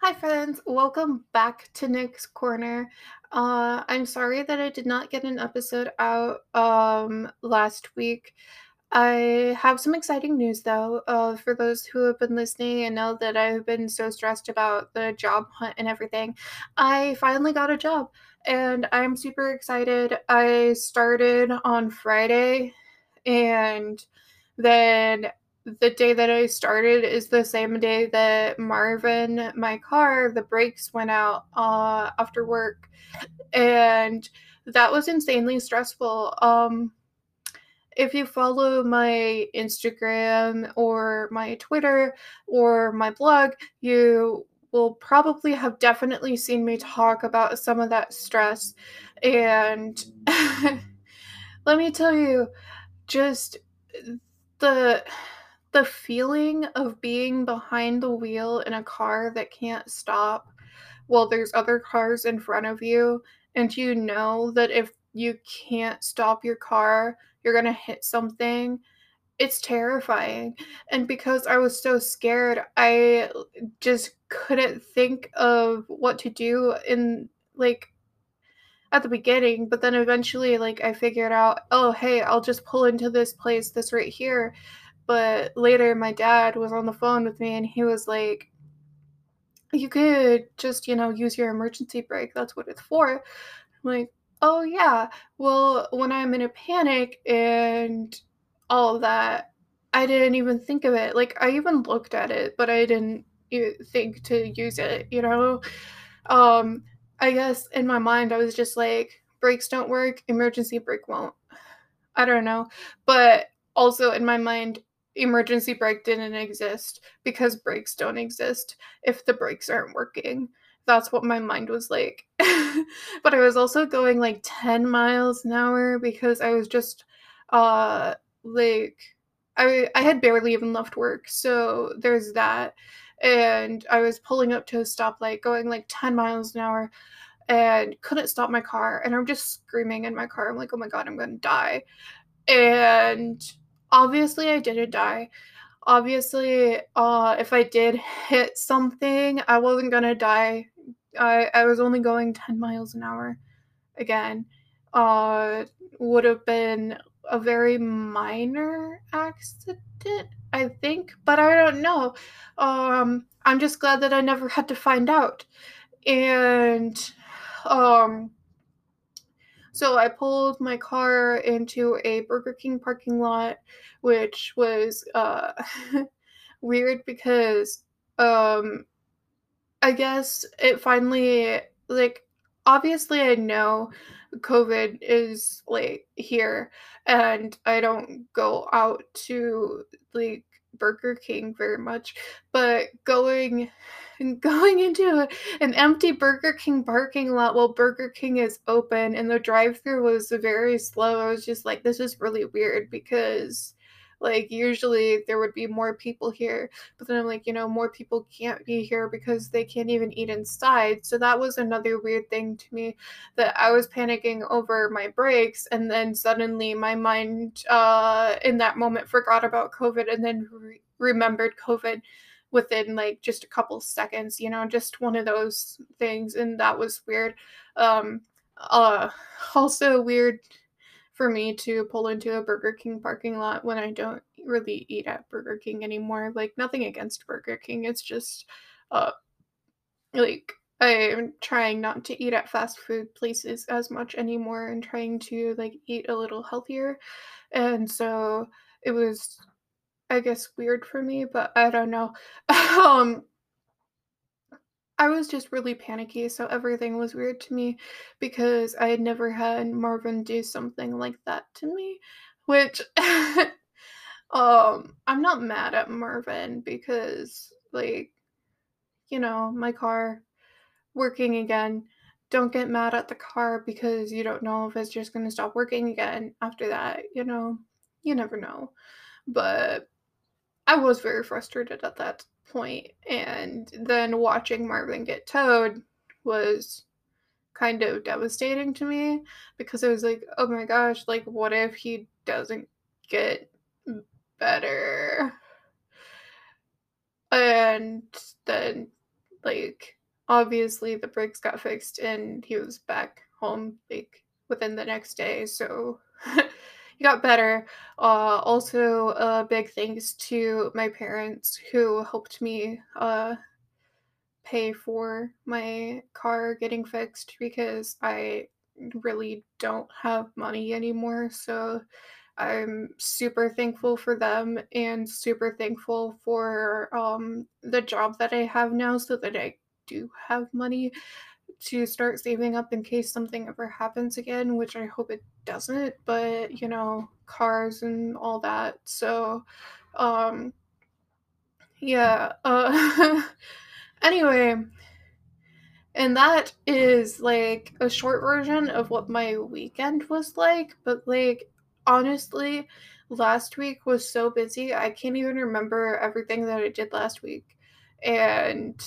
Hi, friends. Welcome back to Nik's Corner. Uh, I'm sorry that I did not get an episode out um, last week. I have some exciting news though. Uh, for those who have been listening and know that I've been so stressed about the job hunt and everything, I finally got a job and I'm super excited. I started on Friday and then the day that I started is the same day that Marvin, my car, the brakes went out uh, after work, and that was insanely stressful. Um, if you follow my Instagram or my Twitter or my blog, you will probably have definitely seen me talk about some of that stress. And let me tell you, just the the feeling of being behind the wheel in a car that can't stop while there's other cars in front of you and you know that if you can't stop your car you're going to hit something it's terrifying. And because i was so scared i just couldn't think of what to do in like at the beginning but then eventually like i figured out oh hey i'll just pull into this place this right here but later, my dad was on the phone with me and he was like, You could just, you know, use your emergency brake. That's what it's for. I'm like, Oh, yeah. Well, when I'm in a panic and all that, I didn't even think of it. Like, I even looked at it, but I didn't think to use it, you know? Um, I guess in my mind, I was just like, brakes don't work, emergency brake won't. I don't know. But also in my mind, emergency brake didn't exist because brakes don't exist if the brakes aren't working. That's what my mind was like. but I was also going like 10 miles an hour because I was just uh like I I had barely even left work. So there's that. And I was pulling up to a stoplight going like 10 miles an hour and couldn't stop my car and I'm just screaming in my car. I'm like, "Oh my god, I'm going to die." And obviously I didn't die. Obviously, uh, if I did hit something, I wasn't gonna die. I I was only going 10 miles an hour. Again, uh, would have been a very minor accident, I think, but I don't know. Um, I'm just glad that I never had to find out. And um so I pulled my car into a Burger King parking lot, which was uh, weird because um, I guess it finally like obviously I know COVID is like here and I don't go out to like Burger King very much, but going and going into an empty Burger King parking lot while Burger King is open and the drive-through was very slow. I was just like, this is really weird because like usually there would be more people here, but then I'm like, you know, more people can't be here because they can't even eat inside. So that was another weird thing to me that I was panicking over my brakes. and then suddenly my mind uh in that moment forgot about COVID and then re- remembered COVID within like just a couple seconds, you know, just one of those things and that was weird. Um uh also weird for me to pull into a Burger King parking lot when I don't really eat at Burger King anymore. Like nothing against Burger King, it's just uh like I'm trying not to eat at fast food places as much anymore and trying to like eat a little healthier. And so it was I guess weird for me, but I don't know. um I was just really panicky, so everything was weird to me because I had never had Marvin do something like that to me, which um I'm not mad at Marvin because like you know, my car working again. Don't get mad at the car because you don't know if it's just going to stop working again after that, you know. You never know. But I was very frustrated at that point, and then watching Marvin get towed was kind of devastating to me because it was like, oh my gosh, like what if he doesn't get better? And then like obviously the brakes got fixed and he was back home like within the next day. So got better. Uh, also, uh, big thanks to my parents who helped me uh, pay for my car getting fixed because I really don't have money anymore. So I'm super thankful for them and super thankful for um, the job that I have now so that I do have money to start saving up in case something ever happens again, which I hope it doesn't, but you know, cars and all that. So, um, yeah, uh, anyway, and that is like a short version of what my weekend was like, but like honestly, last week was so busy. I can't even remember everything that I did last week. And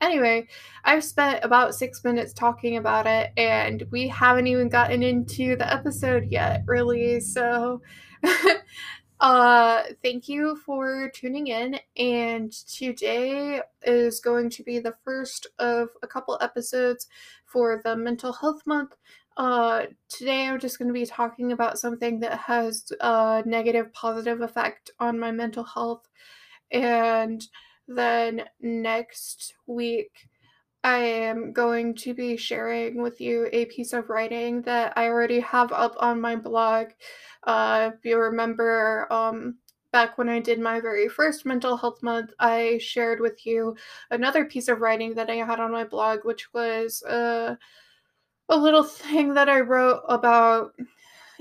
anyway, I've spent about six minutes talking about it, and we haven't even gotten into the episode yet, really. So, uh, thank you for tuning in. And today is going to be the first of a couple episodes for the mental health month. Uh, today I'm just going to be talking about something that has a negative positive effect on my mental health. And then next week, I am going to be sharing with you a piece of writing that I already have up on my blog. Uh, if you remember, um, back when I did my very first mental health month, I shared with you another piece of writing that I had on my blog, which was uh, a little thing that I wrote about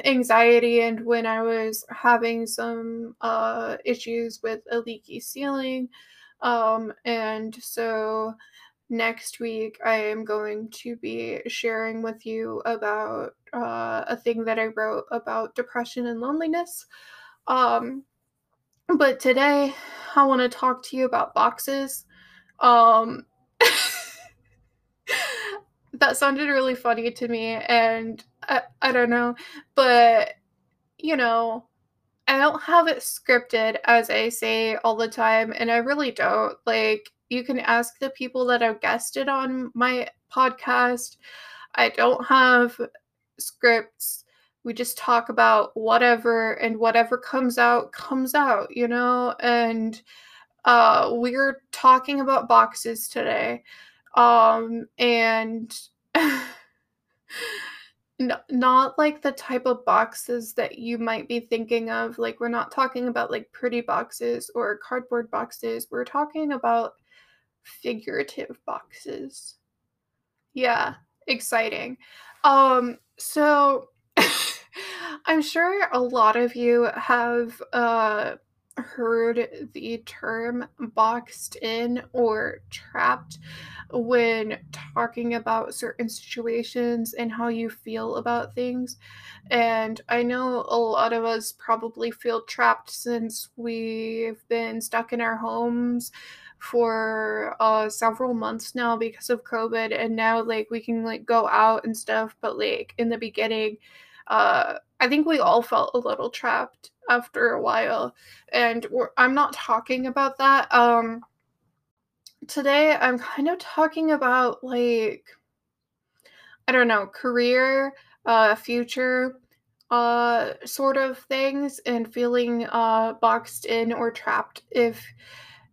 anxiety and when I was having some uh, issues with a leaky ceiling. Um, and so next week I am going to be sharing with you about uh, a thing that I wrote about depression and loneliness. Um, but today I want to talk to you about boxes. Um, that sounded really funny to me and I, I don't know but you know i don't have it scripted as i say all the time and i really don't. Like you can ask the people that have guested on my podcast. I don't have scripts. We just talk about whatever and whatever comes out comes out you know? And uh we're talking about boxes today. Um and no, not like the type of boxes that you might be thinking of like we're not talking about like pretty boxes or cardboard boxes we're talking about figurative boxes. Yeah exciting. Um so i'm sure a lot of you have uh heard the term boxed in or trapped when talking about certain situations and how you feel about things. And I know a lot of us probably feel trapped since we've been stuck in our homes for uh several months now because of covid and now like we can like go out and stuff but like in the beginning uh i think we all felt a little trapped after a while. And I'm not talking about that. Um, today, I'm kind of talking about like, I don't know, career, uh, future, uh, sort of things, and feeling uh, boxed in or trapped if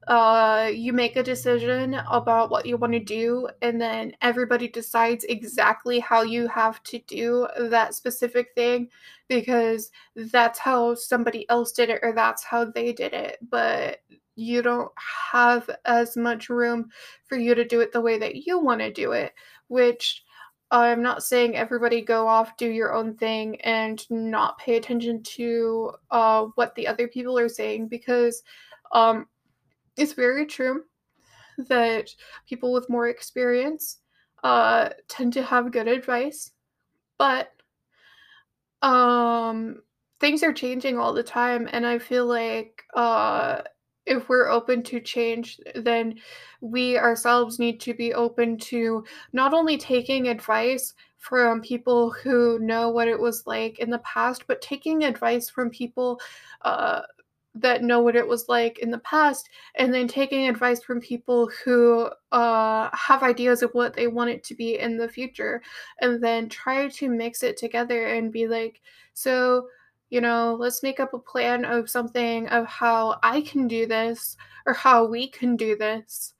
uh, you make a decision about what you want to do, and then everybody decides exactly how you have to do that specific thing because that's how somebody else did it or that's how they did it. But you don't have as much room for you to do it the way that you want to do it, which I'm not saying everybody go off, do your own thing, and not pay attention to uh, what the other people are saying because um, it's very true that people with more experience uh, tend to have good advice, but um, things are changing all the time, and I feel like uh, if we're open to change, then we ourselves need to be open to not only taking advice from people who know what it was like in the past, but taking advice from people uh, that know what it was like in the past and then taking advice from people who uh, have ideas of what they want it to be in the future and then try to mix it together and be like so you know let's make up a plan of something of how i can do this or how we can do this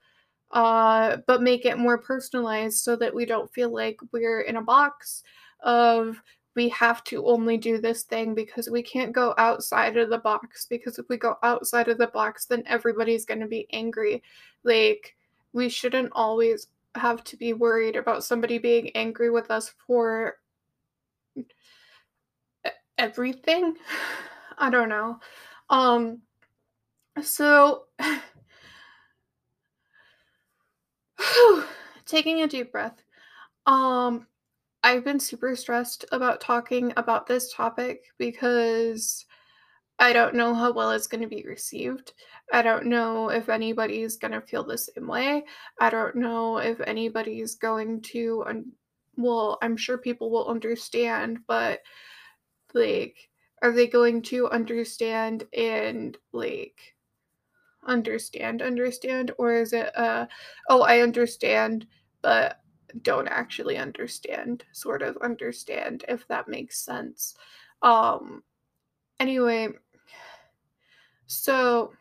uh, but make it more personalized so that we don't feel like we're in a box of we have to only do this thing because we can't go outside of the box because if we go outside of the box then everybody's going to be angry. Like we shouldn't always have to be worried about somebody being angry with us for everything? I don't know. Um so taking a deep breath. Um I've been super stressed about talking about this topic because I don't know how well it's going to be received. I don't know if anybody's going to feel the same way. I don't know if anybody's going to un- well, I'm sure people will understand, but like are they going to understand and like understand understand or is it uh oh, I understand, but don't actually understand, sort of understand, if that makes sense. Um, anyway, so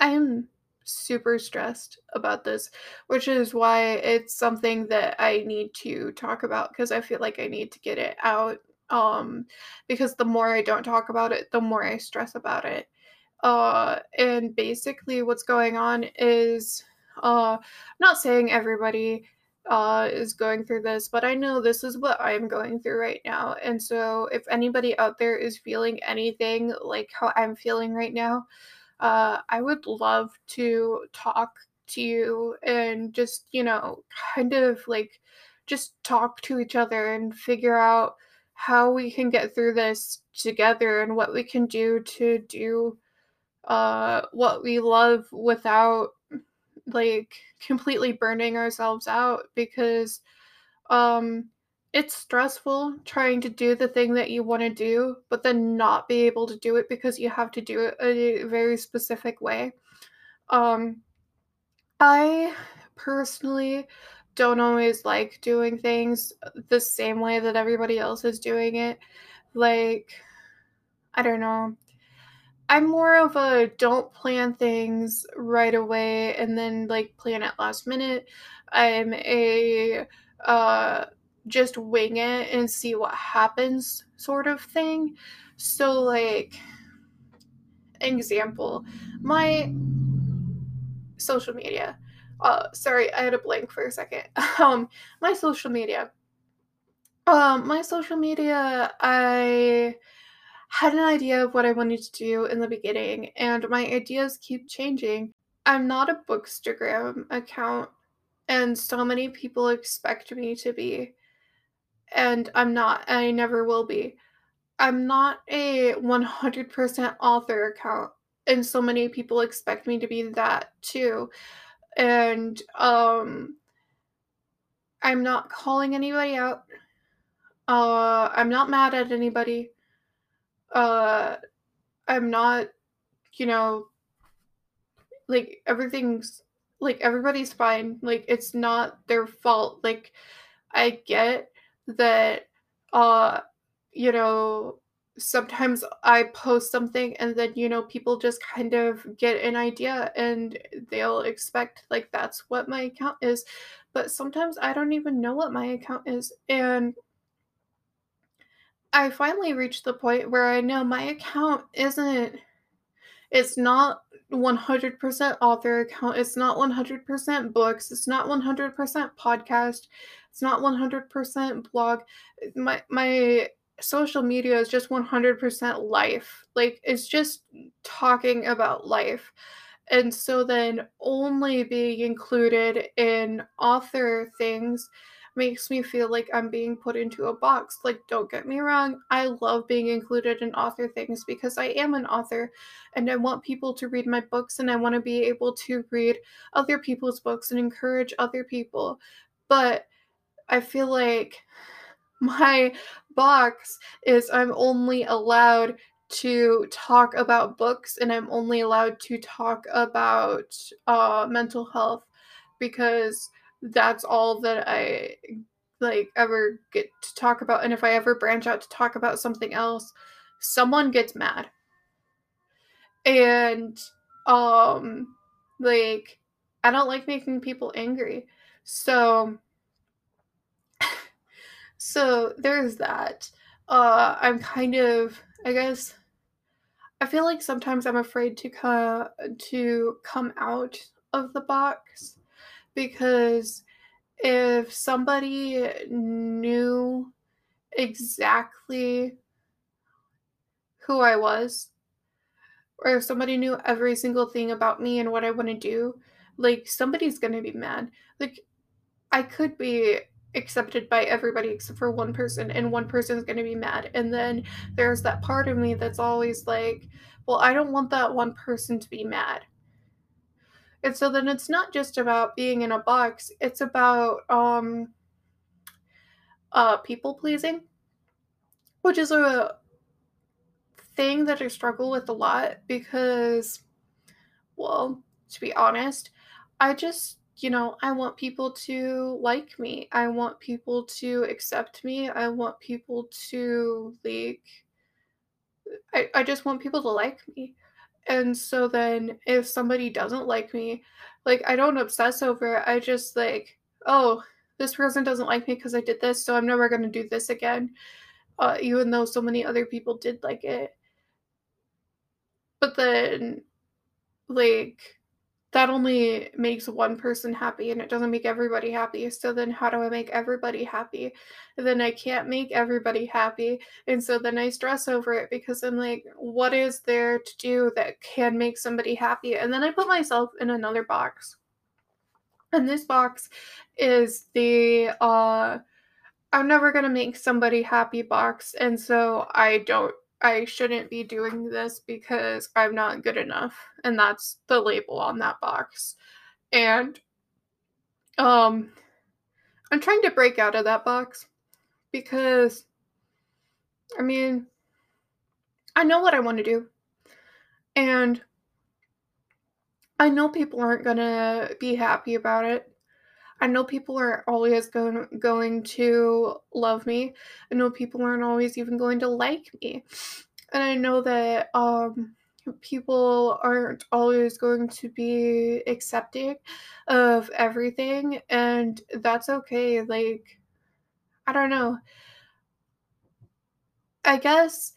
I'm super stressed about this, which is why it's something that I need to talk about because I feel like I need to get it out. Um, because the more I don't talk about it, the more I stress about it. Uh, and basically, what's going on is, uh, I'm not saying everybody uh, is going through this, but I know this is what I'm going through right now. And so, if anybody out there is feeling anything like how I'm feeling right now, uh, I would love to talk to you and just, you know, kind of like just talk to each other and figure out how we can get through this together and what we can do to do uh, what we love without like completely burning ourselves out because um it's stressful trying to do the thing that you want to do but then not be able to do it because you have to do it in a very specific way. Um i personally don't always like doing things the same way that everybody else is doing it. Like i don't know I'm more of a don't plan things right away and then like plan at last minute. I'm a uh just wing it and see what happens sort of thing. So like example, my social media. Uh sorry, I had a blank for a second. Um my social media. Um my social media I had an idea of what I wanted to do in the beginning, and my ideas keep changing. I'm not a Bookstagram account, and so many people expect me to be, and I'm not, and I never will be. I'm not a 100% author account, and so many people expect me to be that too. And um I'm not calling anybody out. Uh I'm not mad at anybody uh I'm not, you know, like everything's like everybody's fine. Like it's not their fault. Like I get that uh you know sometimes I post something and then you know people just kind of get an idea and they'll expect like that's what my account is. But sometimes I don't even know what my account is and I finally reached the point where I know my account isn't it's not 100% author account. It's not 100% books. It's not 100% podcast. It's not 100% blog. Eh, my my social media is just 100% life. Like it's just talking about life. And so then only being included in author things makes me feel like I'm being put into a box. Like, don't get me wrong, I love being included in author things because I am an author and I want people to read my books and I want to be able to read other people's books and encourage other people. But I feel like my box is I'm only allowed to talk about books and I'm only allowed to talk about uh, mental health because that's all that I like ever get to talk about. And if I ever branch out to talk about something else, someone gets mad. And um like I don't like making people angry. So so there's that. Uh I'm kind of I guess I feel like sometimes I'm afraid to co- to come out of the box because if somebody knew exactly who I was, or if somebody knew every single thing about me and what I want to do, like somebody's gonna be mad. Like I could be accepted by everybody except for one person, and one person's gonna be mad. And then there's that part of me that's always like, well, I don't want that one person to be mad. And so then it's not just about being in a box, it's about um uh people pleasing, which is a thing that I struggle with a lot because well, to be honest, I just, you know, I want people to like me. I want people to accept me. I want people to like I, I just want people to like me. And so then if somebody doesn't like me, like I don't obsess over it. I just like, oh, this person doesn't like me because I did this, so I'm never gonna do this again. Uh, even though so many other people did like it. But then like that only makes one person happy and it doesn't make everybody happy. So then how do I make everybody happy? And then I can't make everybody happy. And so then I stress over it because I'm like, what is there to do that can make somebody happy? And then I put myself in another box. And this box is the uh I'm never going to make somebody happy box. And so I don't I shouldn't be doing this because I'm not good enough. And that's the label on that box. And um I'm trying to break out of that box because I mean I know what I want to do. And I know people aren't going to be happy about it. I know people are always going going to love me. I know people aren't always even going to like me. And I know that um people aren't always going to be accepting of everything and that's okay. Like I don't know. I guess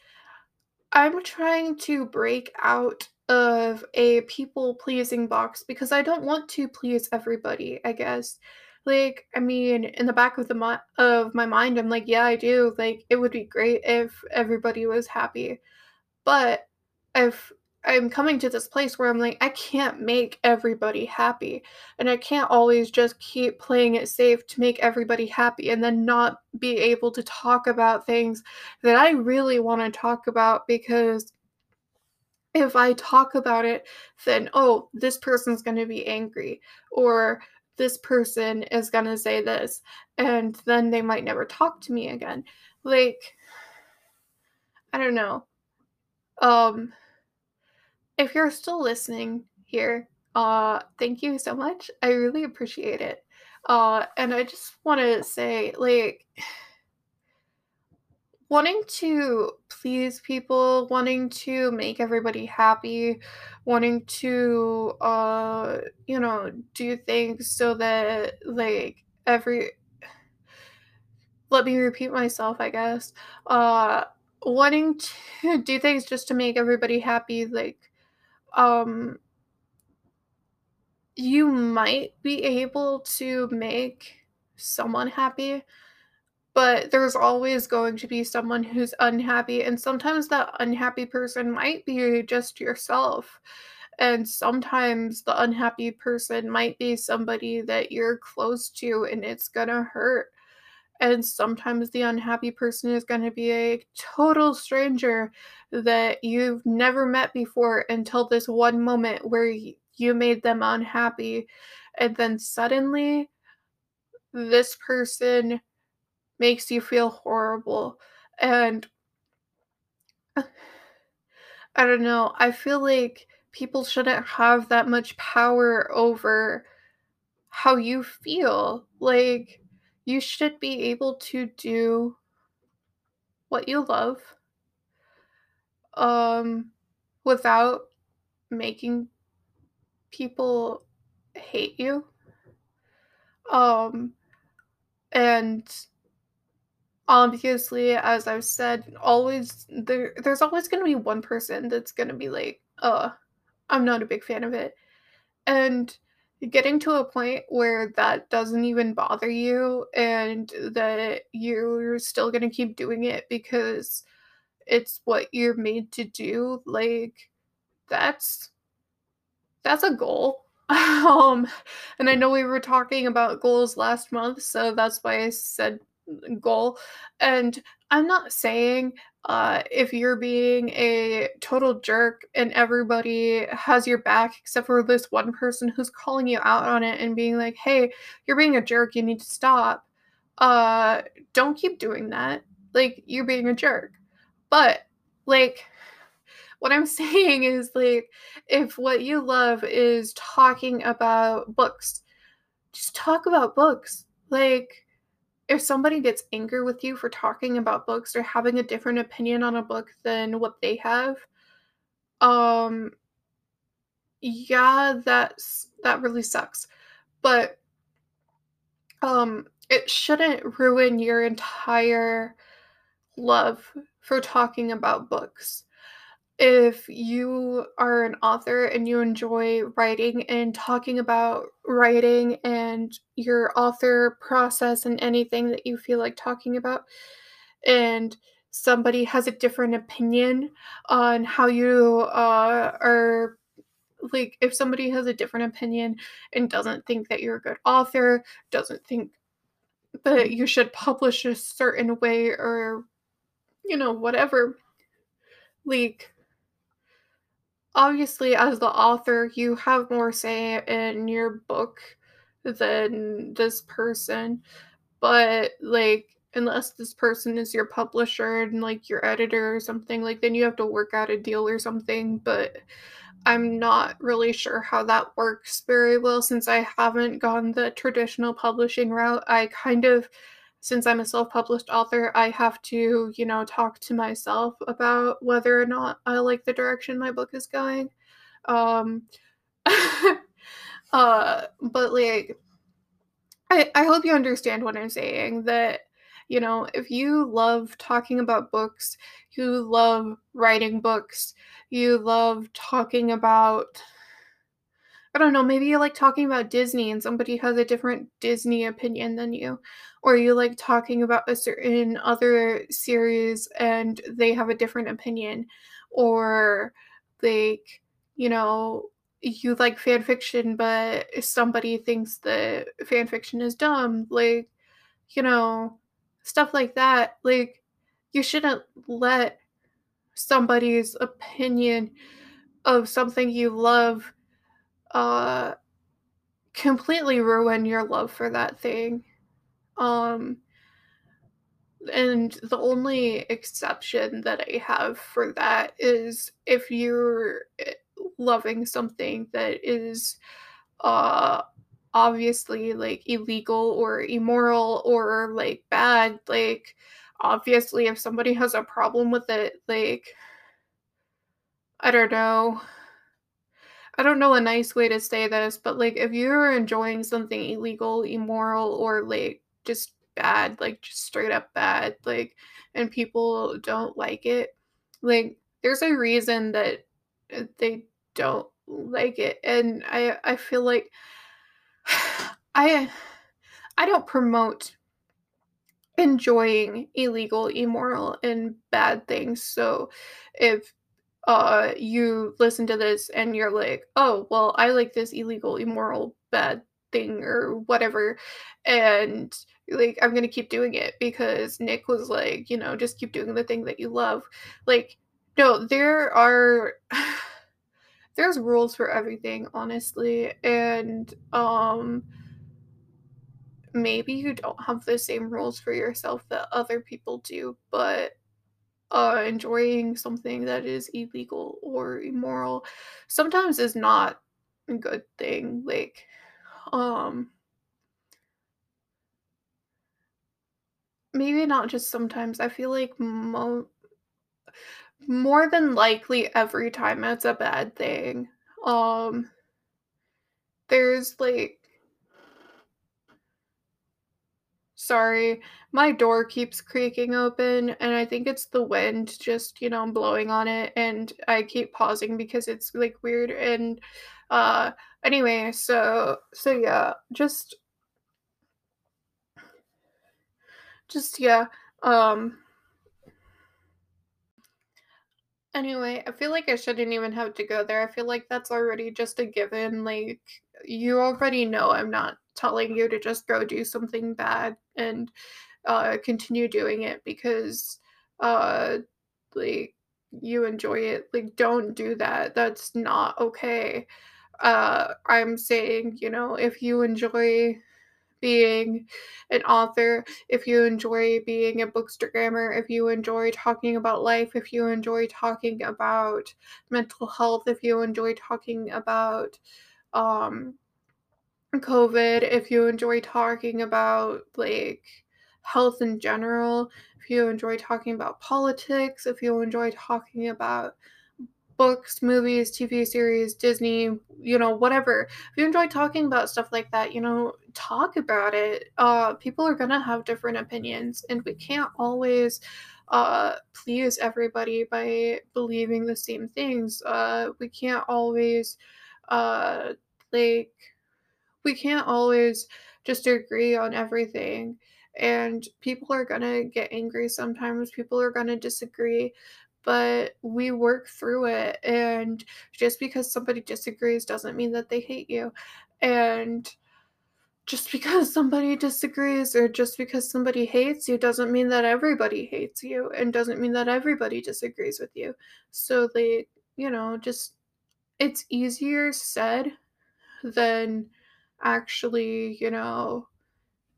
I'm trying to break out of a people pleasing box because I don't want to please everybody, I guess. Like, I mean, in the back of the mi- of my mind, I'm like, yeah, I do. Like, it would be great if everybody was happy. But if I'm coming to this place where I'm like, I can't make everybody happy. And I can't always just keep playing it safe to make everybody happy and then not be able to talk about things that I really want to talk about because if I talk about it, then, oh, this person's going to be angry or this person is going to say this and then they might never talk to me again. Like, I don't know. Um, if you're still listening here, uh, thank you so much. I really appreciate it. Uh, and I just want to say, like, wanting to please people, wanting to make everybody happy, wanting to, uh, you know, do things so that, like, every. Let me repeat myself, I guess. Uh, wanting to do things just to make everybody happy, like, um you might be able to make someone happy, but there's always going to be someone who's unhappy, and sometimes that unhappy person might be just yourself. And sometimes the unhappy person might be somebody that you're close to, and it's gonna hurt. And sometimes the unhappy person is to be a total stranger that you've never met before until this one moment where you made them unhappy. And then suddenly, this person makes you feel horrible. And I don't know, I feel like people shouldn't have that much power over how you feel. Like, you should be able to do what you love um, without making people hate you. Um, and obviously, as I've said, always there there's always gonna be one person that's gonna be like, "Uh, I'm not a big fan of it." And getting to a point where that doesn't even bother you and that you're still gonna keep doing it because it's what you're made to do, like, that's that's a goal. Um, and I know we were talking about goals last month, so that's why I said goal. And I'm not saying uh, if you're being a total jerk and everybody has your back except for this one person who's calling you out on it and being like, hey, you're being a jerk, you need to stop. Uh, don't keep doing that. Like, you're being a jerk. But, like, what I'm saying is like if what you love is talking about books, just talk about books. Like if somebody gets angry with you for talking about books or having a different opinion on a book than what they have, um yeah, that's that really sucks. But um it shouldn't ruin your entire love for talking about books if you are an author and you enjoy writing and talking about writing and your author process and anything that you feel like talking about, and somebody has a different opinion on how you uh, are like if somebody has a different opinion and doesn't think that you're a good author, doesn't think that you should publish a certain way or you know whatever like obviously as the author you have more say in your book than this person but like unless this person is your publisher and like your editor or something like then you have to work out a deal or something but i'm not really sure how that works very well since i haven't gone the traditional publishing route. I kind of since I'm a self published author, I have to, you know, talk to myself about whether or not I like the direction my book is going. Um, uh, but like, I, I hope you understand what I'm saying that, you know, if you love talking about books, you love writing books, you love talking about I don't know, maybe you like talking about Disney and somebody has a different Disney opinion than you. Or you like talking about a certain other series and they have a different opinion. Or like, you know, you like fan fiction, but somebody thinks that fan fiction is dumb. Like, you know, stuff like that. Like, you shouldn't let somebody's opinion of something you love uh completely ruin your love for that thing. Um and the only exception that I have for that is if you're eh, loving something that is uh obviously like illegal or immoral or like bad like obviously if somebody has a problem with it like I don't know. I don't know a nice way to say this, but like if you're enjoying something illegal, immoral, or like just bad, like just straight up bad, like, and people don't like it, like, there's a reason that uh, they don't like it. And I I feel like I I don't promote enjoying illegal, immoral, and bad things. So if uh you listen to this and you're like, "Oh, well, I like this illegal, immoral, bad thing or whatever." And like I'm to keep doing it because Nik was like, you know, just keep doing the thing that you love. Like no, there are there's rules for everything, honestly. And um maybe you don't have the same rules for yourself that other people do, but uh, enjoying something that is illegal or immoral sometimes is not a good thing. Like, um, maybe not just sometimes. I feel like mo- more than likely every time it's a bad thing. Um, there's like Sorry, my door keeps creaking open, and I think it's the wind just, you know, blowing on it, and I keep pausing because it's, like, weird, and, uh, anyway, so so yeah, just just yeah, um Anyway, I feel like I shouldn't even have to go there. I feel like that's already just a given. Like, you already know I'm not telling you to just go do something bad and uh, continue doing it because, uh, like, you enjoy it. Like, don't do that. That's not okay. Uh, I'm saying, you know, if you enjoy being an author, if you enjoy being a bookstagrammer, if you enjoy talking about life, if you enjoy talking about mental health, if you enjoy talking about um COVID, if you enjoy talking about like health in general, if you enjoy talking about politics, if you enjoy talking about books, movies, TV series, Disney, you know, whatever. If you enjoy talking about stuff like that, you know, talk about it. Uh, people are gonna have different opinions, and we can't always uh, please everybody by believing the same things. Uh, we can't always uh, like we can't always just agree on everything. And people are gonna get angry sometimes, people are gonna disagree, but we work through it. And just because somebody disagrees doesn't mean that they hate you. And just because somebody disagrees or just because somebody hates you doesn't mean that everybody hates you and doesn't mean that everybody disagrees with you. So, they, you know, just it's easier said than actually, you know,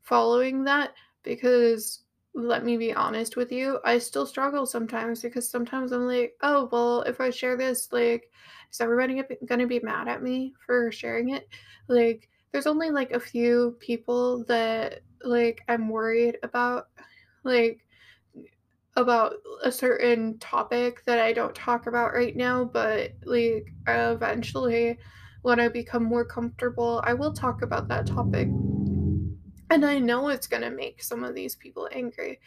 following that because let me be honest with you, I still struggle sometimes because sometimes I'm like, oh, well, if I share this, like, is everybody gonna be mad at me for sharing it? Like, there's only like a few people that like I'm worried about, like, about a certain topic that I don't talk about right now, but like eventually when I become more comfortable, I will talk about that topic. And I know it's going to make some of these people angry.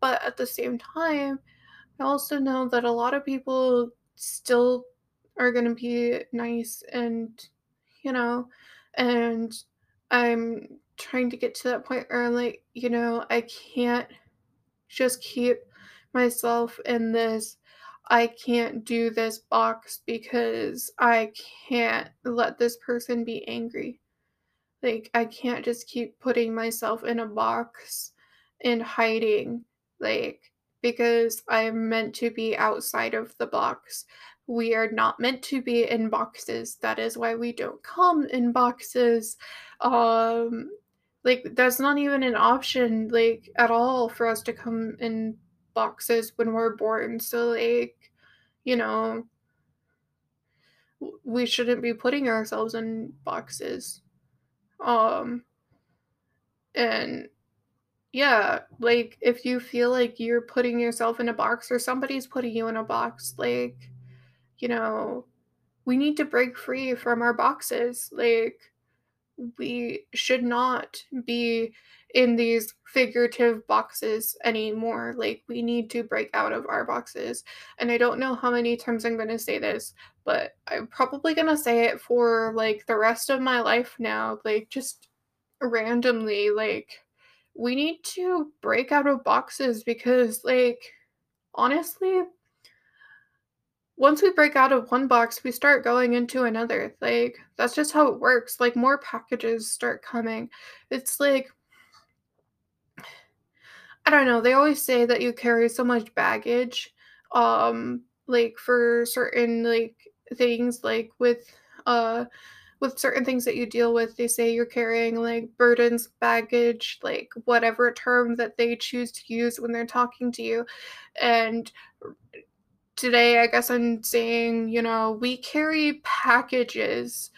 But at the same time, I also know that a lot of people still are going to be nice and, you know, and I'm trying to get to that point where I'm like, you know, I can't just keep myself in this I can't do this box because I can't let this person be angry. Like, I can't just keep putting myself in a box and hiding, like, because I'm meant to be outside of the box. We are not meant to be in boxes. That is why we don't come in boxes. Um, like, that's not even an option, like, at all for us to come in boxes when we're born. So, like, you know, we shouldn't be putting ourselves in boxes. Um, and yeah, like if you feel like you're putting yourself in a box or somebody's putting you in a box, like, you know, we need to break free from our boxes. Like, we should not be in these figurative boxes anymore. Like, we need to break out of our boxes. And I don't know how many times I'm going to say this, but I'm probably going to say it for like the rest of my life now. Like, just randomly, like, we need to break out of boxes because, like, honestly, once we break out of one box, we start going into another. Like, that's just how it works. Like, more packages start coming. It's like, I don't know. They always say that you carry so much baggage, um, like for certain like things, like with uh with certain things that you deal with, they say you're carrying like burdens, baggage, like whatever term that they choose to use when they're talking to you. And today, I guess I'm saying, you know, we carry packages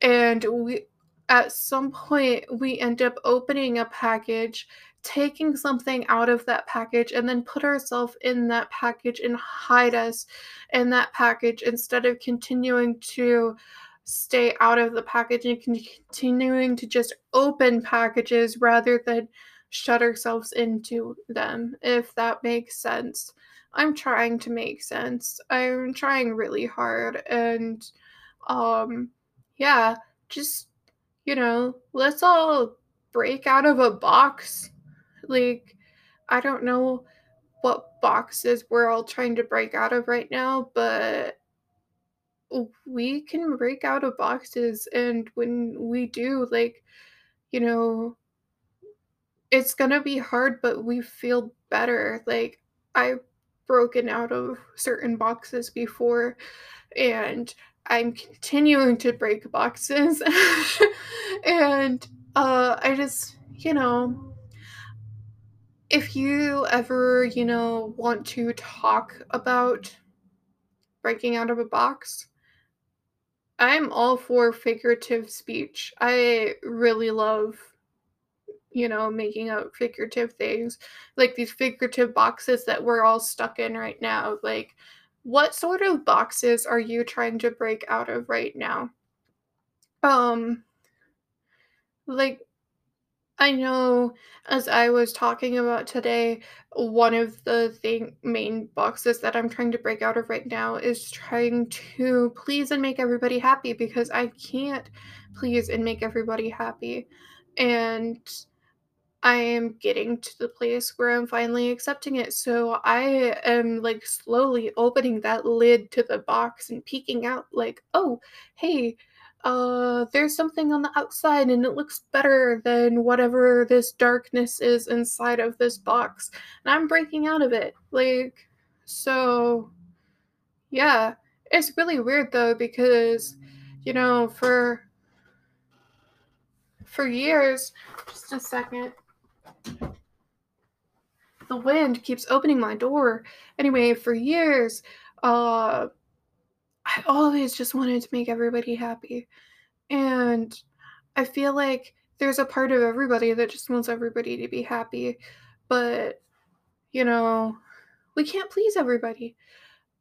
and we at some point we end up opening a package taking something out of that package and then put ourselves in that package and hide us in that package instead of continuing to stay out of the package and continuing to just open packages rather than shut ourselves into them, if that makes sense. I'm trying to make sense. I'm trying really hard and um yeah, just you know, let's all break out of a box. Like I don't know what boxes we're all trying to break out of right now, but we can break out of boxes and when we do like you know it's gonna be hard but we feel better like i've broken out of certain boxes before and i'm continuing to break boxes and uh i just you know if you ever you know want to talk about breaking out of a box I'm all for figurative speech. I really love, you know, making up figurative things, like these figurative boxes that we're all stuck in right now. Like, what sort of boxes are you trying to break out of right now? Um, like, I know as I was talking about today, one of the thing main boxes that I'm trying to break out of right now is trying to please and make everybody happy because I can't please and make everybody happy. And I am getting to the place where I'm finally accepting it. So I am like slowly opening that lid to the box and peeking out like, "Oh, hey, uh there's something on the outside and it looks better than whatever this darkness is inside of this box." And I'm breaking out of it. Like so yeah, it's really weird though because you know, for for years, just a second the wind keeps opening my door. Anyway, for years, uh, I always just wanted to make everybody happy. And I feel like there's a part of everybody that just wants everybody to be happy. But, you know, we can't please everybody.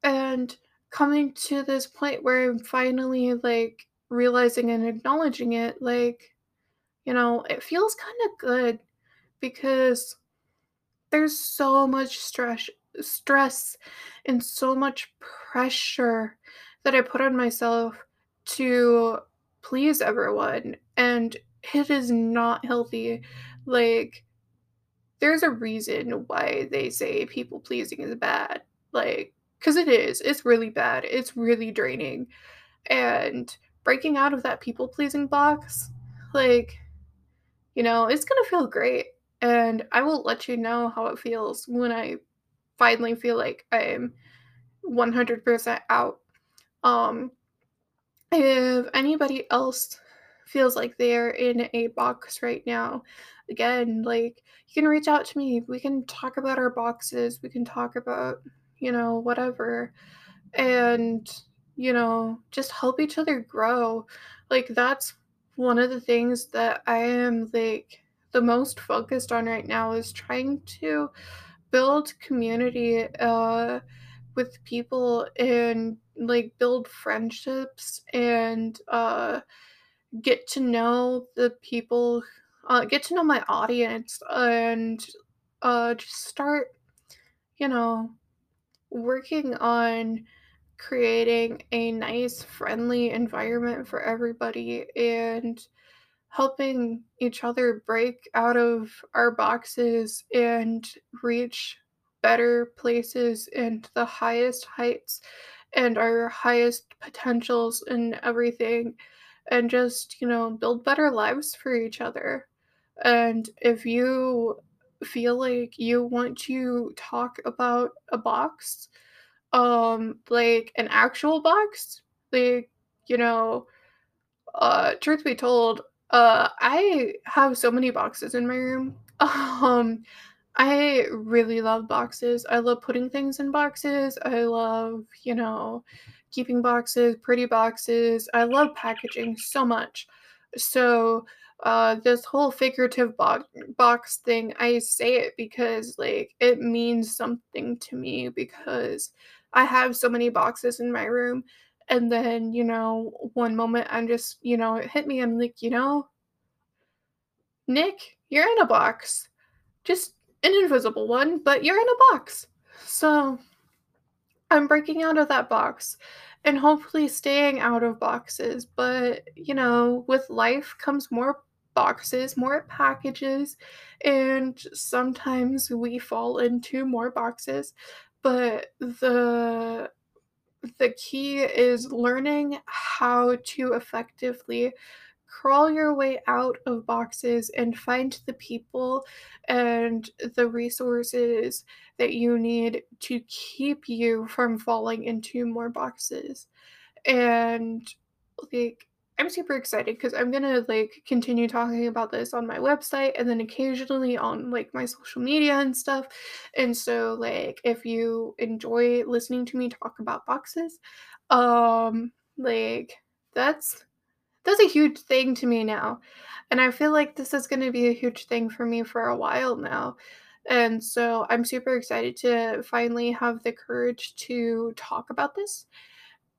And coming to this point where I'm finally like realizing and acknowledging it, like, you know, it feels kind of good because there's so much stress stress and so much pressure that I put on myself to please everyone and it is not healthy. Like there's a reason why they say people pleasing is bad. Like cuz it is. It's really bad. It's really draining. And breaking out of that people pleasing box, like you know, it's going to feel great and I will let you know how it feels when I finally feel like I'm 100% out. Um, if anybody else feels like they're in a box right now, again, like you can reach out to me. We can talk about our boxes. We can talk about, you know, whatever. And, you know, just help each other grow. Like that's one of the things that I am like the most focused on right now is trying to build community uh, with people and like build friendships and uh, get to know the people, uh, get to know my audience, and uh, just start, you know, working on creating a nice, friendly environment for everybody and helping each other break out of our boxes and reach better places and the highest heights and our highest potentials and everything and just you know build better lives for each other. And if you feel like you want to talk about a box um like an actual box like you know uh truth be told uh, I have so many boxes in my room. Um, I really love boxes. I love putting things in boxes. I love, you know, keeping boxes, pretty boxes. I love packaging so much. So, uh, this whole figurative box box thing, I say it because like it means something to me because I have so many boxes in my room. And then, you know, one moment I'm just, you know, it hit me. I'm like, you know, Nik, you're in a box. Just an invisible one, but you're in a box. So I'm breaking out of that box and hopefully staying out of boxes. But, you know, with life comes more boxes, more packages, and sometimes we fall into more boxes. But the the key is learning how to effectively crawl your way out of boxes and find the people and the resources that you need to keep you from falling into more boxes. And like I'm super excited because I'm gonna like continue talking about this on my website and then occasionally on like my social media and stuff. And so like if you enjoy listening to me talk about boxes, um like that's that's a huge thing to me now. And I feel like this is to be a huge thing for me for a while now. And so I'm super excited to finally have the courage to talk about this.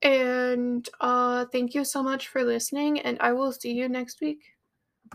And uh, thank you so much for listening, and I will see you next week.